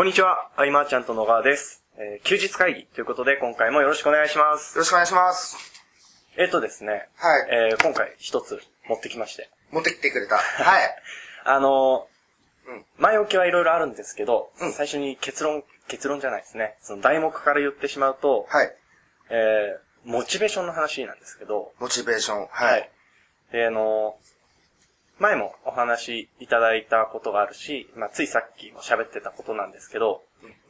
こんにちは、あいまーちゃんと野川です。えー休日会議ということで、今回もよろしくお願いします。よろしくお願いします。えっ、とですね、はい。えー今回一つ持ってきまして。持ってきてくれた。はい。あのーうん前置きはいろいろあるんですけど、うん最初に結論、結論じゃないですね。その題目から言ってしまうと、はい。えーモチベーションの話なんですけど、モチベーション。ははいい。。で、あのー前もお話いただいたことがあるし、まあ、ついさっきも喋ってたことなんですけど、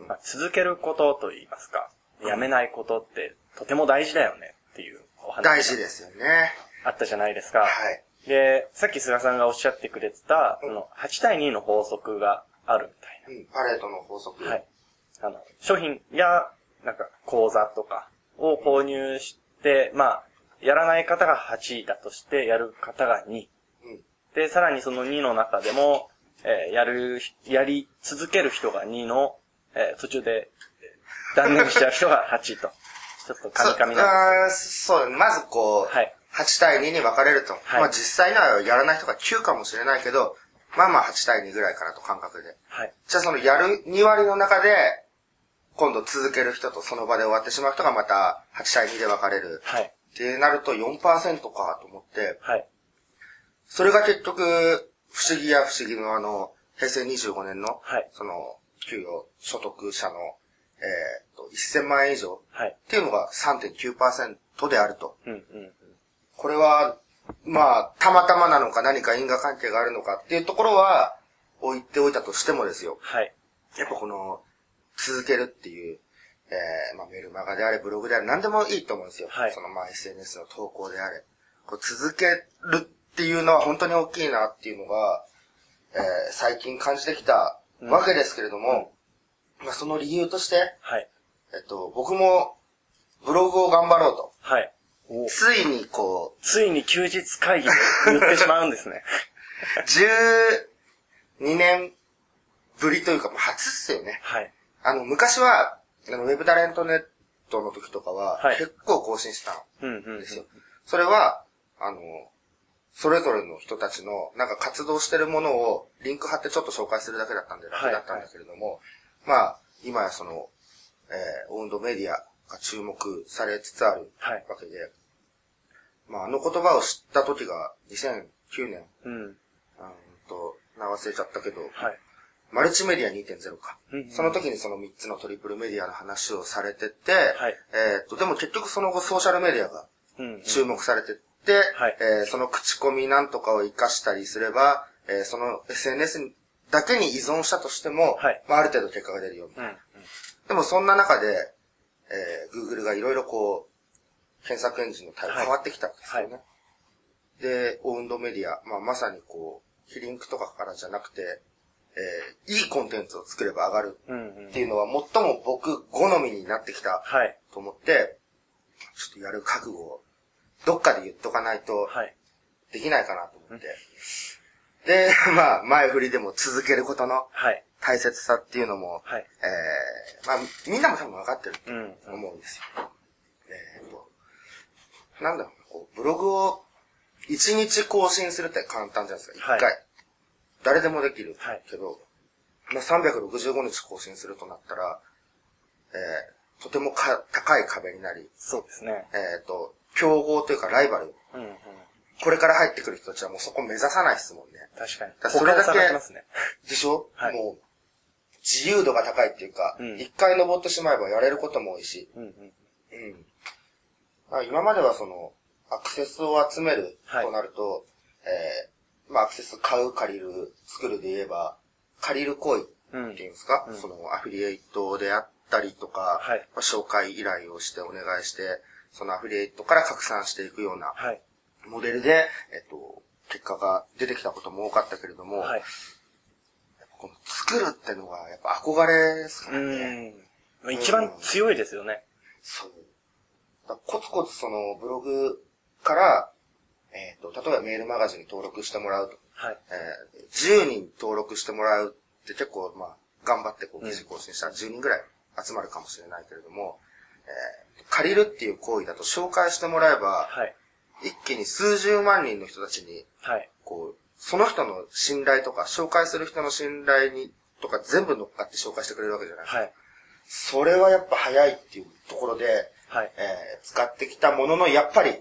まあ、続けることといいますか、やめないことってとても大事だよねっていうお話が大事ですよね。あったじゃないですか。はい。で、さっき菅さんがおっしゃってくれてた、その8対2の法則があるみたいうん。パレートの法則。な。はい。あの、商品や、なんか、講座とかを購入して、まあ、やらない方が8だとして、やる方が2。うん。で、さらにその2の中でも、えーやる、やり続ける人が2の、えー途中で、えー断念しちゃう人が8と。ちょっとカミカミそなんあーそう、まずこう、はい8対2に分かれると。はいまあ実際にはやらない人が9かもしれないけど、まあまあ8対2ぐらいかなと感覚で。はい。じゃあそのやる2割の中で、今度続ける人とその場で終わってしまう人がまた8対2で分かれる。はい。ってなると4%かと思って、はい。それが結局、不思議や不思議のあの、平成25年の、はいその、給与所得者の、えー、と、1000万円以上はい。っていうのが3.9%であると。うん、うん。これは、まあ、たまたまなのか何か因果関係があるのかっていうところは、置いておいたとしてもですよ。はい。やっぱこの、続けるっていう、えー、まあメルマガであれ、ブログであれ、何でもいいと思うんですよ。はいそのまあ SNS の投稿であれ。こう続けるっていうのは本当に大きいなっていうのが、えー、最近感じてきたわけですけれども、まあその理由として、はい。えっと、僕もブログを頑張ろうと。はい。ついにこついに休日会議で言ってしまうんですね。う、12年ぶりというか、もう初っすよね。はい。あの、昔は、あの、ウェブタレントネットの時とかは、はい結構更新したうん、うんんですよ。それは、あの、それぞれの人たちの、なんか活動してるものを、リンク貼ってちょっと紹介するだけだったんで楽だったんだけれども、まあ、今やその、えー、オウンドメディアが注目されつつあるはいわけで、まあ、あの言葉を知った時が2009年、うん。うんと、名忘れちゃったけど、はい。マルチメディア2.0か。うんうんその時にその3つのトリプルメディアの話をされてて、はいえーっと、でも結局その後ソーシャルメディアが。注目されてって、はいえーその口コミなんとかを活かしたりすれば、えーその SNS だけに依存したとしても、はいまあ、ある程度結果が出るよみたいな。うん。でもそんな中で、えー Google がいろいろこう、検索エンジンの対応はい変わってきたんですよね。はで、オウンドメディア、まあ、まさにこう、非リンクとかからじゃなくて、えーいいコンテンツを作れば上がるうん、うんっていうのは最も僕好みになってきたはい。と思って、ちょっとやる覚悟をどっかで言っとかないとはい。できないかなと思って。で、まあ、前振りでも続けることのはい。大切さっていうのも、はい。えー、まあ、みんなも多分分かってるとうん。思うんですよ。えーと、なんだろうな、こう、ブログを1日更新するって簡単じゃないですか、はい1回。誰でもできるはいけど、まあ、365日更新するとなったら、えー、とてもか高い壁になり、そうですね。えっ、と、競合というかライバル、うん、うん。これから入ってくる人たちはもうそこ目指さないですもんね。確かに。だそれだけね。でしょ、はい。もう、自由度が高いっていうか、うん。一、回登ってしまえばやれることも多いし、うん、うん。今まではその、アクセスを集めるはい。となると、えー、まあ、アクセス買う、借りる、作るで言えば、借りる行為うんっていうんですか、うん。そのアフィリエイトであったりとか、はい。まあ、紹介依頼をしてお願いして、そのアフィリエイトから拡散していくようなはい。モデルで、えっと、結果が出てきたことも多かったけれども、はい。この作るってのがやっぱ憧れですからね。うん。一番強いですよね。そう。コツコツそのブログから、えっ、と、例えばメールマガジンに登録してもらうと。はい。えー10人登録してもらうって結構、まあ、頑張ってこう記事更新したら10人ぐらい集まるかもしれないけれども、えー借りるっていう行為だと紹介してもらえば、はい。一気に数十万人の人たちに、はい。こう、その人の信頼とか、紹介する人の信頼にとか全部乗っかって紹介してくれるわけじゃないですか。はい。それはやっぱ早いっていうところで、はい。えー使ってきたものの、やっぱり、えー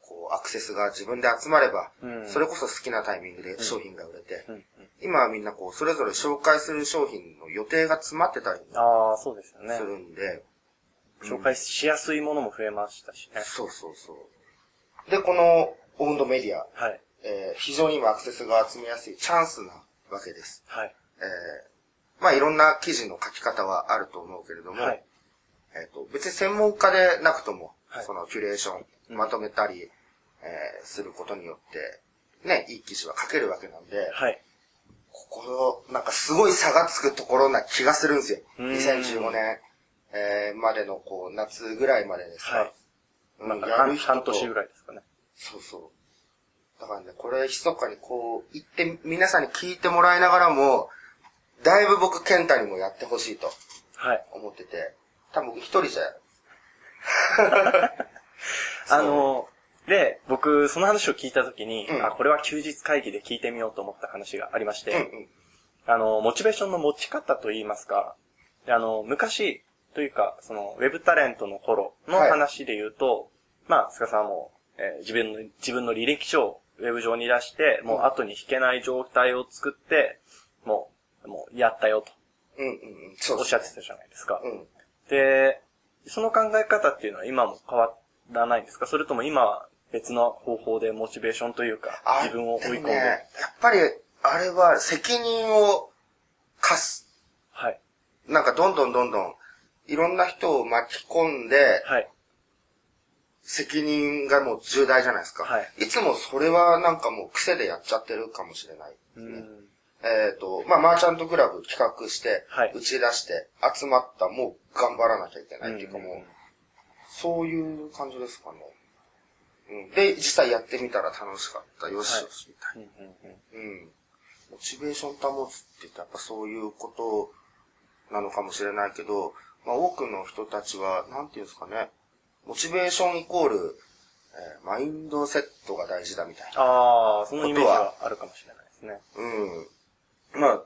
こう、アクセスが自分で集まれば、うんそれこそ好きなタイミングで商品が売れて、うんうん今はみんなこう、それぞれ紹介する商品の予定が詰まってたりああ、そうですよねす。るんで、紹介しやすいものも増えましたしね。そうそうそう。で、このオウンドメディア、はい。えー非常に今アクセスが集めやすいチャンスなわけです。はい。えーまあいろんな記事の書き方はあると思うけれども、はい。えっ、と、別に専門家でなくとも、はいそのキュレーション、まとめたり、えーすることによって、ね、いい記事は書けるわけなんで、はい。ここの、なんかすごい差がつくところな気がするんですよ。うん2015年、えーまでのこう、夏ぐらいまでですか。はい。うんなんか半半年ぐらいですかね。そうそう。だからね、これ、密かにこう、言って、皆さんに聞いてもらいながらも、だいぶ僕、ケンタにもやってほしいとはい。思ってて、多分僕一人じゃ、あの、で、僕、その話を聞いたときに、うんあ、これは休日会議で聞いてみようと思った話がありまして、うんうん。あの、モチベーションの持ち方といいますか、であの、昔というか、その、ウェブタレントの頃のはい話で言うと、まあ、菅さんも、えー自分の、自分の履歴書をウェブ上に出して、もう後に引けない状態を作って、もう、もう、やったようんうんうん。そうと、おっしゃってたじゃないですか。うん。で、その考え方っていうのは今も変わらないんですか？それとも今は別の方法でモチベーションというか、あ自分を追い込んで。もね、やっぱり、あれは責任を課す。はい。なんかどんどんどんどん、いろんな人を巻き込んで、はい。責任がもう重大じゃないですか。はい。いつもそれはなんかもう癖でやっちゃってるかもしれないですね。うん。えっ、と、まあ、マーチャントクラブ企画して、はい打ち出して、集まった、もう頑張らなきゃいけないっていうかもう、そういう感じですかね。うん、で、実際やってみたら楽しかった。よしよし、みたいうんうんうんな。うん。モチベーション保つって言ってやっぱそういうことなのかもしれないけど、まあ、多くの人たちは、なんていうんですかね、モチベーションイコール、えーマインドセットが大事だみたいな。ああ、そのイメージはあるかもしれないですね。うん。まあ、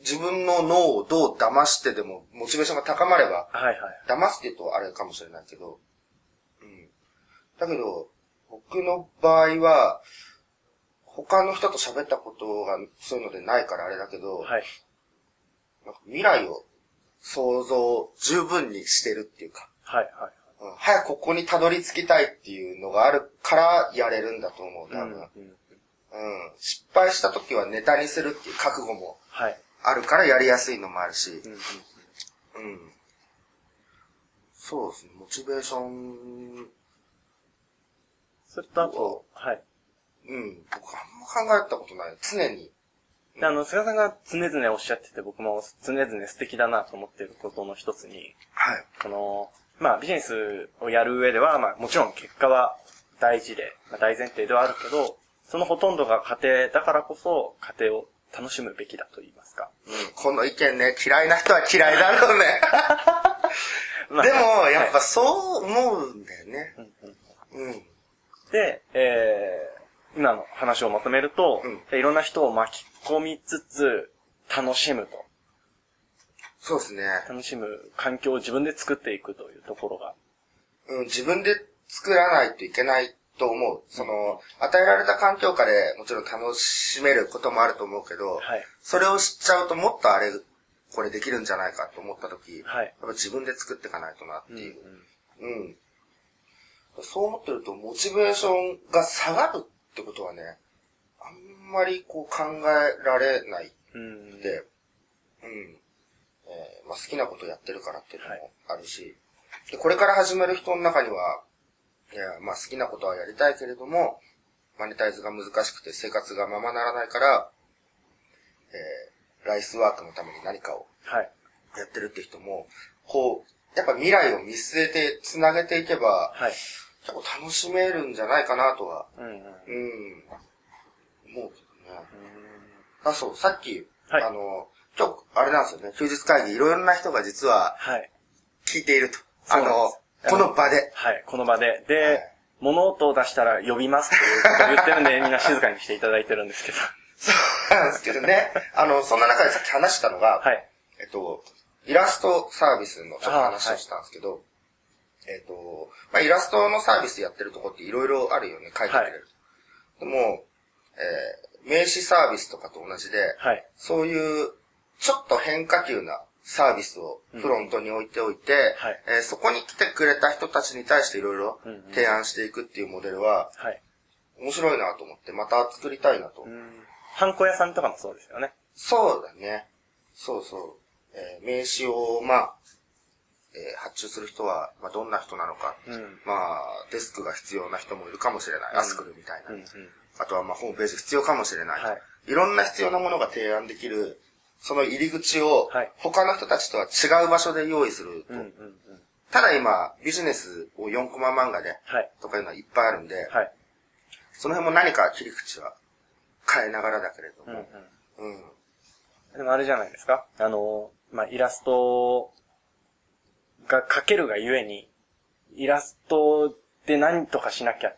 自分の脳をどう騙してでも、モチベーションが高まれば、はいはい。騙すって言うとあれかもしれないけど、うん。だけど、僕の場合は、他の人と喋ったことがそういうのでないからあれだけど、はい。なんか未来を想像十分にしてるっていうか、はいはい。うん早くここにたどり着きたいっていうのがあるからやれるんだと思う、多分。うんうんうん。失敗した時はネタにするっていう覚悟もはい。あるからやりやすいのもあるし、うんうんうん。そうですね、モチベーション、それとあと、はい。うん、僕あんま考えたことない。常に。であの、菅さんが常々おっしゃってて、僕も常々素敵だなと思っていることの一つに、はい。この、まあビジネスをやる上では、まあもちろん結果は大事で、まあ、大前提ではあるけど、そのほとんどが家庭だからこそ、家庭を楽しむべきだと言いますか。うん、この意見ね、嫌いな人は嫌いだろうね。まあでも、やっぱはいそう思うんだよね。うんうんうん。で、えー、今の話をまとめると、ういろんな人を巻き込みつつ、楽しむと。そうですね。楽しむ環境を自分で作っていくというところが。うん、自分で作らないといけないと思う。その、与えられた環境下でもちろん楽しめることもあると思うけど、はい。それを知っちゃうともっとあれ、これできるんじゃないかと思った時、はい。やっぱ自分で作っていかないとなってうんいう。うん。そう思ってると、モチベーションが下がるってことはね、あんまりこう考えられないうん。で、うん。えーまあ、好きなことやってるからっていうのもあるし、でこれから始める人の中には、いや、まあ、好きなことはやりたいけれども、マネタイズが難しくて生活がままならないから、えーライスワークのために何かをはい。やってるって人も、こう、やっぱ未来を見据えて繋げていけば、はい。結構楽しめるんじゃないかなとは、うんうん。うん、思うけどね。あ、そう、さっき、はいあの、今日、あれなんですよね、休日会議、いろいろな人が実ははい。聞いていると。あそうなんのこの場で。はい。この場で。で、はい物音を出したら呼びますっていうことを言ってるんで、みんな静かにしていただいてるんですけど。そうなんですけどね。あの、そんな中でさっき話したのが、はい。えっと、イラストサービスのちょっと話をしたんですけど、えっと、まあ、イラストのサービスやってるとこっていろいろあるよね、書いてくれる。でも、えー名刺サービスとかと同じで、はい。そういう、ちょっと変化球なサービスをフロントに置いておいて、はいえーそこに来てくれた人たちに対していろいろうんうん提案していくっていうモデルは、はい。面白いなと思って、また作りたいなと。うん。ハンコ屋さんとかもそうですよね。そうだね。そうそう。えー名刺を、まあ、えー発注する人は、まあ、どんな人なのか。うん。まあ、デスクが必要な人もいるかもしれない。うんアスクルみたいな。うん。うん。あとは、まあ、ホームページ必要かもしれない。はいいろんな必要なものが提案できる、その入り口をはい、他の人たちとは違う場所で用意すると。うん。うん。ただ今、ビジネスを4コマ漫画で、はい。とかいうのはいっぱいあるんで、はい。その辺も何か切り口は変えながらだけれどうん。も、うん。うん。でもあれじゃないですかあの、まあ、イラストが描けるがゆえに、イラストで何とかしなきゃっ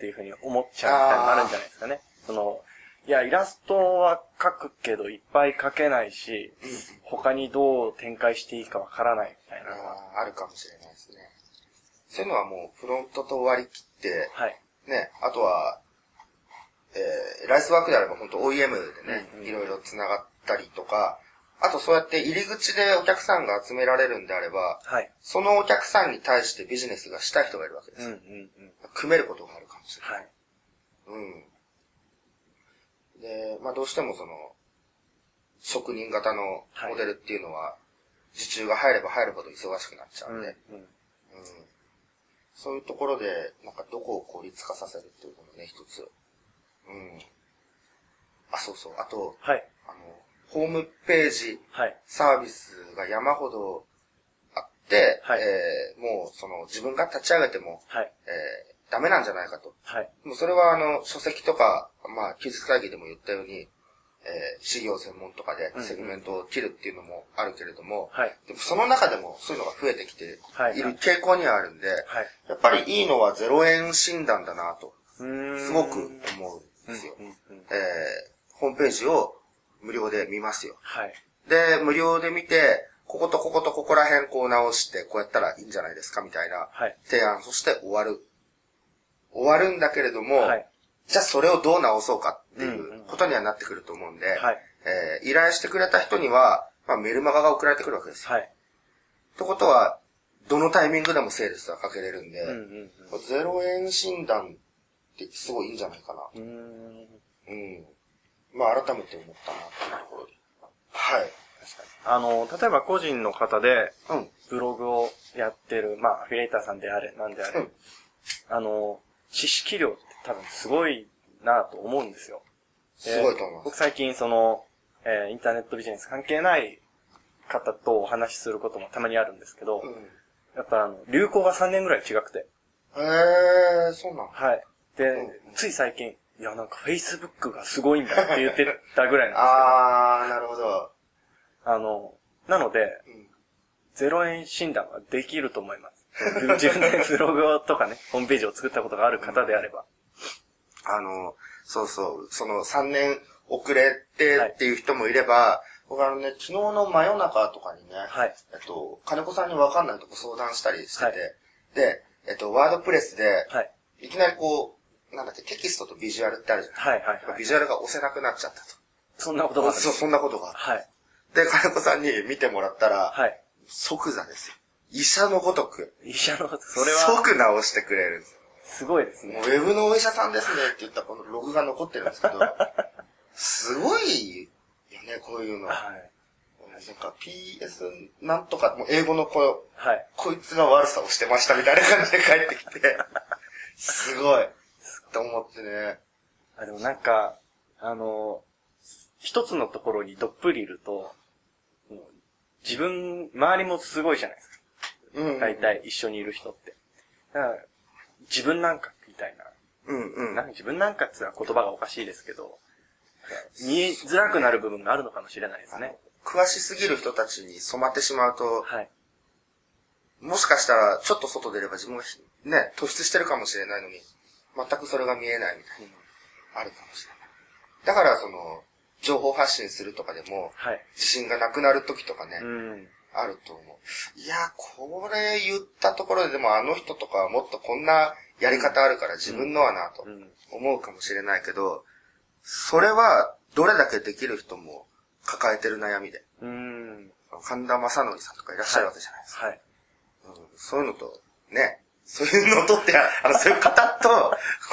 ていうふうに思っちゃうみたいなのがあるんじゃないですかね。その、いや、イラストは描くけどいっぱい描けないし、他にどう展開していいかわからないみたいなのは。あーあるかもしれないですね。そういうのはもうフロントと割り切って、はい。ね、あとは、えー、ライスワークであれば本当 OEM でね、うんうんいろいろ繋がったりとか、あとそうやって入り口でお客さんが集められるんであれば、はい。そのお客さんに対してビジネスがしたい人がいるわけです。うんうんうん。組めることがあるかもしれない。はい。うん。で、まあどうしてもその、職人型のモデルっていうのは、受注が入れば入るほど忙しくなっちゃうんで、うん。うんそういうところで、なんかどこを効率化させるっていうのもね、一つ。うん。あ、そうそう。あと、はい。あの、ホームページはい。サービスが山ほどあって、はいえーもうその自分が立ち上げても、はい。えーダメなんじゃないかと。はい。もうそれはあの、書籍とか、まあ、休日会議でも言ったように、えー、事業専門とかでうんうんセグメントを切るっていうのもあるけれども、はい。でもその中でもそういうのが増えてきてはいいる傾向にはあるんで、はい。やっぱりいいのは0円診断だなと、すごく思うんですよ。うんうんうんえー、ホームページを無料で見ますよ。はい。で、無料で見て、こことこことここら辺こう直して、こうやったらいいんじゃないですかみたいなはい。提案、そして終わる。終わるんだけれども、はい。じゃあそれをどう直そうかっていうことにはなってくると思うんで、はい。えー依頼してくれた人には、まあ、メルマガが送られてくるわけですよ。はい。ってことは、どのタイミングでもセールスはかけれるんで、うんうん0円診断ってすごいいいんじゃないかな。うん。うーん。うん。まあ、改めて思ったなっていうところで。はい。あの、例えば個人の方で、うん。ブログをやってる、まあ、アフィリエイターさんであれ、なんであれ、うんあの、知識量って多分すごいなと思うんですよ。ですごいと思います。僕最近その、えーインターネットビジネス関係ない方とお話しすることもたまにあるんですけど、うん。やっぱあの、流行が3年ぐらい違くて、へえー、そうなのはい。で、うんつい最近、いやなんか Facebook がすごいんだって言ってたぐらいなんですあー、なるほど。けど、あの、なので、うん。0円診断はできると思います。自分でブログとかね、ホームページを作ったことがある方であれば。あの、そうそう、その3年遅れてっていう人もいれば、僕あのね、昨日の真夜中とかにね、はい。えっと、金子さんにわかんないとこ相談したりしてて、はいで、えっと、ワードプレスで、はい。いきなりこう、なんだっけ、テキストとビジュアルってあるじゃないはいはいはいビ。ジュアルが押せなくなっちゃったそんなことと。があるそう、そんなことが。はい。で、金子さんに見てもらったら、はい。即座ですよ。医者のごとく、医者のこと、それは、即直してくれるんですよ。すごいですね。ウェブのお医者さんですねって言ったこのログが残ってるんですけど、すごいよね、こういうの。はい。なんか PS なんとか、もう英語のこう、はい。こいつが悪さをしてましたみたいな感じで帰ってきて、すごい。と思ってね。あ、でもなんか、あの、一つのところにどっぷりいると、自分、周りもすごいじゃないですか。うん。大体一緒にいる人って。だから自分なんかみたいな。うんうん。なんか自分なんかって言ったら言葉がおかしいですけど、見えづらくなる部分があるのかもしれないですね。詳しすぎる人たちに染まってしまうと、はい。もしかしたらちょっと外出れば自分がひね、突出してるかもしれないのに、全くそれが見えないみたいな、あるかもしれない。だからその、情報発信するとかでも、はい。自信がなくなる時とかね、うん。あると思う。いや、これ言ったところででもあの人とかはもっとこんなやり方あるから自分のはなとうん。思うかもしれないけど、それはどれだけできる人も抱えてる悩みで。うん。神田正則さんとかいらっしゃるわけじゃないですか。はい。うんそういうのと、ね、そういうのとって、あの、そういう方と、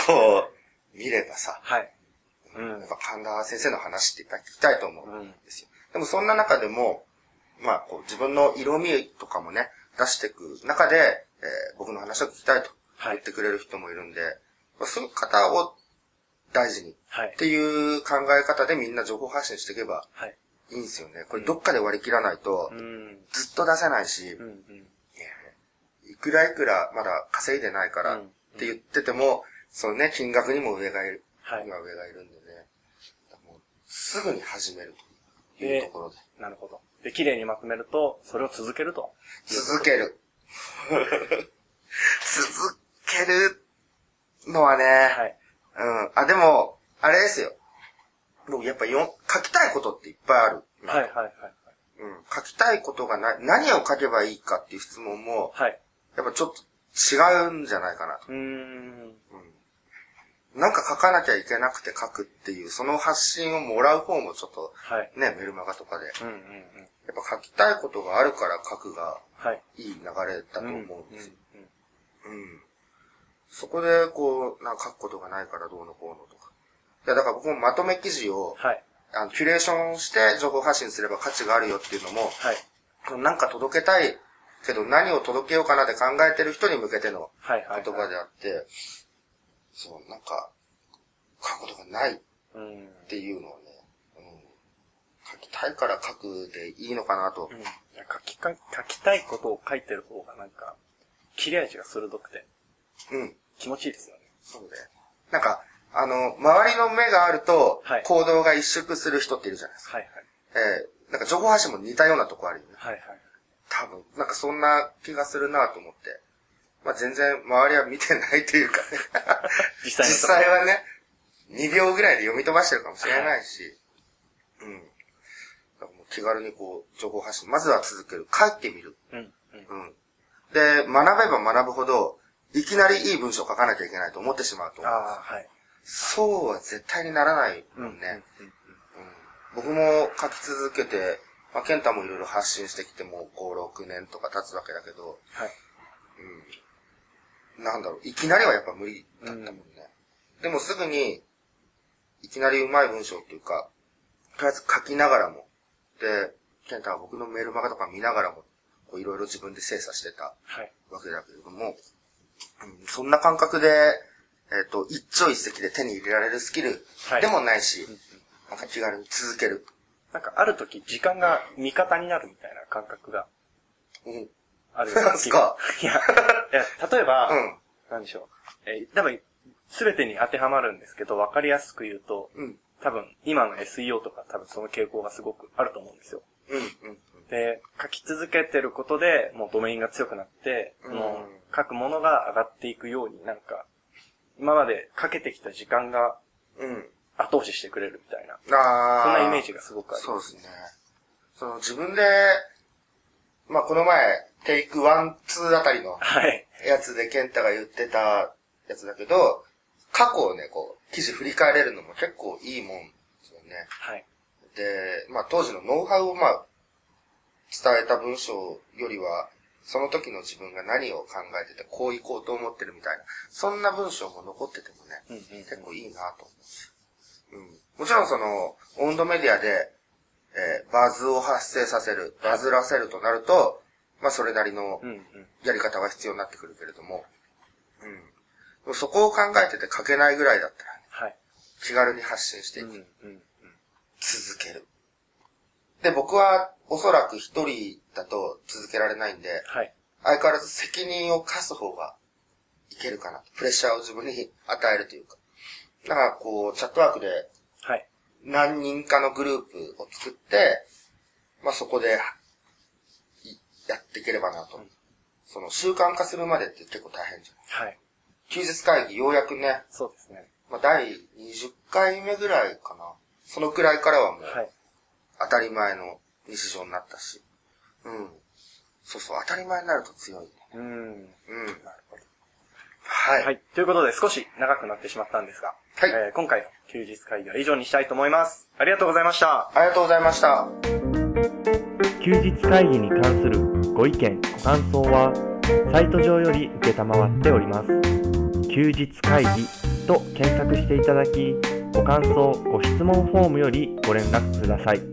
こう、見ればさ、はい。うんやっぱ神田先生の話っていっぱい聞きたいと思ううんんですよ。でもそんな中でも、まあ、こう自分の色味とかもね、出していく中で、えー僕の話を聞きたいとはい言ってくれる人もいるんで、まあそういう方を大事にはいっ。ていう考え方でみんな情報発信していけばはい。いいんですよね。これどっかで割り切らないとう、ん。ずっと出せないしう、ん。うん。いくらいくらまだ稼いでないからっうんて言ってても、そのね、金額にも上がいる、はいには上がいるんでね。もうすぐに始めるというところで。なるほど。で、綺麗にまとめると、それを続けると。続ける。続けるのはね、はい。うん。あ、でも、あれですよ。僕やっぱよ書きたいことっていっぱいある。はい、はい、はい。うん。書きたいことがない、何を書けばいいかっていう質問も、はい。やっぱちょっと違うんじゃないかなと。う。なんか書かなきゃいけなくて書くっていう、その発信をもらう方もちょっと、はい。ね、メルマガとかで。やうん、うん、うん。っぱ書きたいことがあるから書くがはい。いい流れだと思うん、うんですよ。うん。うん。そこで、こう、なんか書くことがないからどうのこうのとか。いや、だから僕もまとめ記事を、はい。あの、キュレーションして情報発信すれば価値があるよっていうのも、はい。なんか届けたいけど何を届けようかなって考えてる人に向けてのはい、はい。言葉であって、そう、なんか、書くことがないっうん。ていうのをね、うん、書きたいから書くでいいのかなとう。ん。書きか、書きたいことを書いてる方がなんか、切れ味が鋭くて、うん。気持ちいいですよね。そうで。なんか、あの、周りの目があるとはい、行動が一縮する人っているじゃないですか。はい、はい。えー、なんか情報発信も似たようなとこあるよね。はい、はい。多分、なんかそんな気がするなと思って。まあ全然周りは見てないというかね。実際の実際はね、2秒ぐらいで読み飛ばしてるかもしれないし。うん。だからもう気軽にこう、情報発信、まずは続ける。書いてみる。うん、うん。うん。で、学べば学ぶほど、いきなりいい文章を書かなきゃいけないと思ってしまうと思う。ああ、はい。そうは絶対にならないもんね。うん。うん僕も書き続けて、まあ、ケンタもいろいろ発信してきてもう5、6年とか経つわけだけど、はい。うん。なんだろう、いきなりはやっぱ無理だったもんね。でもすぐに、いきなり上手い文章っていうか、とりあえず書きながらも、で、ケンタは僕のメールマガとか見ながらも、こういろいろ自分で精査してたはい。わけだけれども、うん、そんな感覚で、えっ、と、一朝一夕で手に入れられるスキルはいでもないし、なんか気軽に続ける。なんかある時時間が味方になるみたいな感覚がうん。あるなんすかいや、いや、例えば、うん。なんでしょう。えー多分、すべてに当てはまるんですけど、わかりやすく言うと、うん。多分、今の SEO とか多分その傾向がすごくあると思うんですよ。うん。うん。で、書き続けてることで、もうドメインが強くなって、うんもう書くものが上がっていくようになんか、今までかけてきた時間がうん。後押ししてくれるみたいな、あそんなイメージがすごくありま。そうですすね。その自分で、まあこの前、テイクワン、ツーあたりのはい。やつでケンタが言ってたやつだけど、過去をね、こう、記事振り返れるのも結構いいもんですよね。はい。で、まあ当時のノウハウをまあ、伝えた文章よりは、その時の自分が何を考えてて、こう行こうと思ってるみたいな、そんな文章も残っててもね、うんうん結構いいなと思う。うん。もちろんその、温度メディアで、えーバズを発生させる、バズらせるとなると、まあそれなりの。やり方が必要になってくるけれども、うん。でもそこを考えてて書けないぐらいだったら、はい。気軽に発信していく。うんうんうん。続ける。で、僕はおそらく一人だと続けられないんで、はい。相変わらず責任を課す方がいけるかなと。プレッシャーを自分に与えるというか。だからこう、チャットワークではい。何人かのグループを作って、まあそこで、いやっていければなと。うんその習慣化するまでって結構大変じゃん。はい。休日会議ようやくね、そうですね。まあ第20回目ぐらいかな。そのくらいからはもう、はい。当たり前の日常になったし。うん。そうそう、当たり前になると強いね。うん。うん。なるほど。はい。はい。ということで少し長くなってしまったんですが、はいえー今回の休日会議は以上にしたいと思います。ありがとうございました。ありがとうございました。休日会議に関するご意見、ご感想は、サイト上より受けたまわっております。休日会議と検索していただき、ご感想、ご質問フォームよりご連絡ください。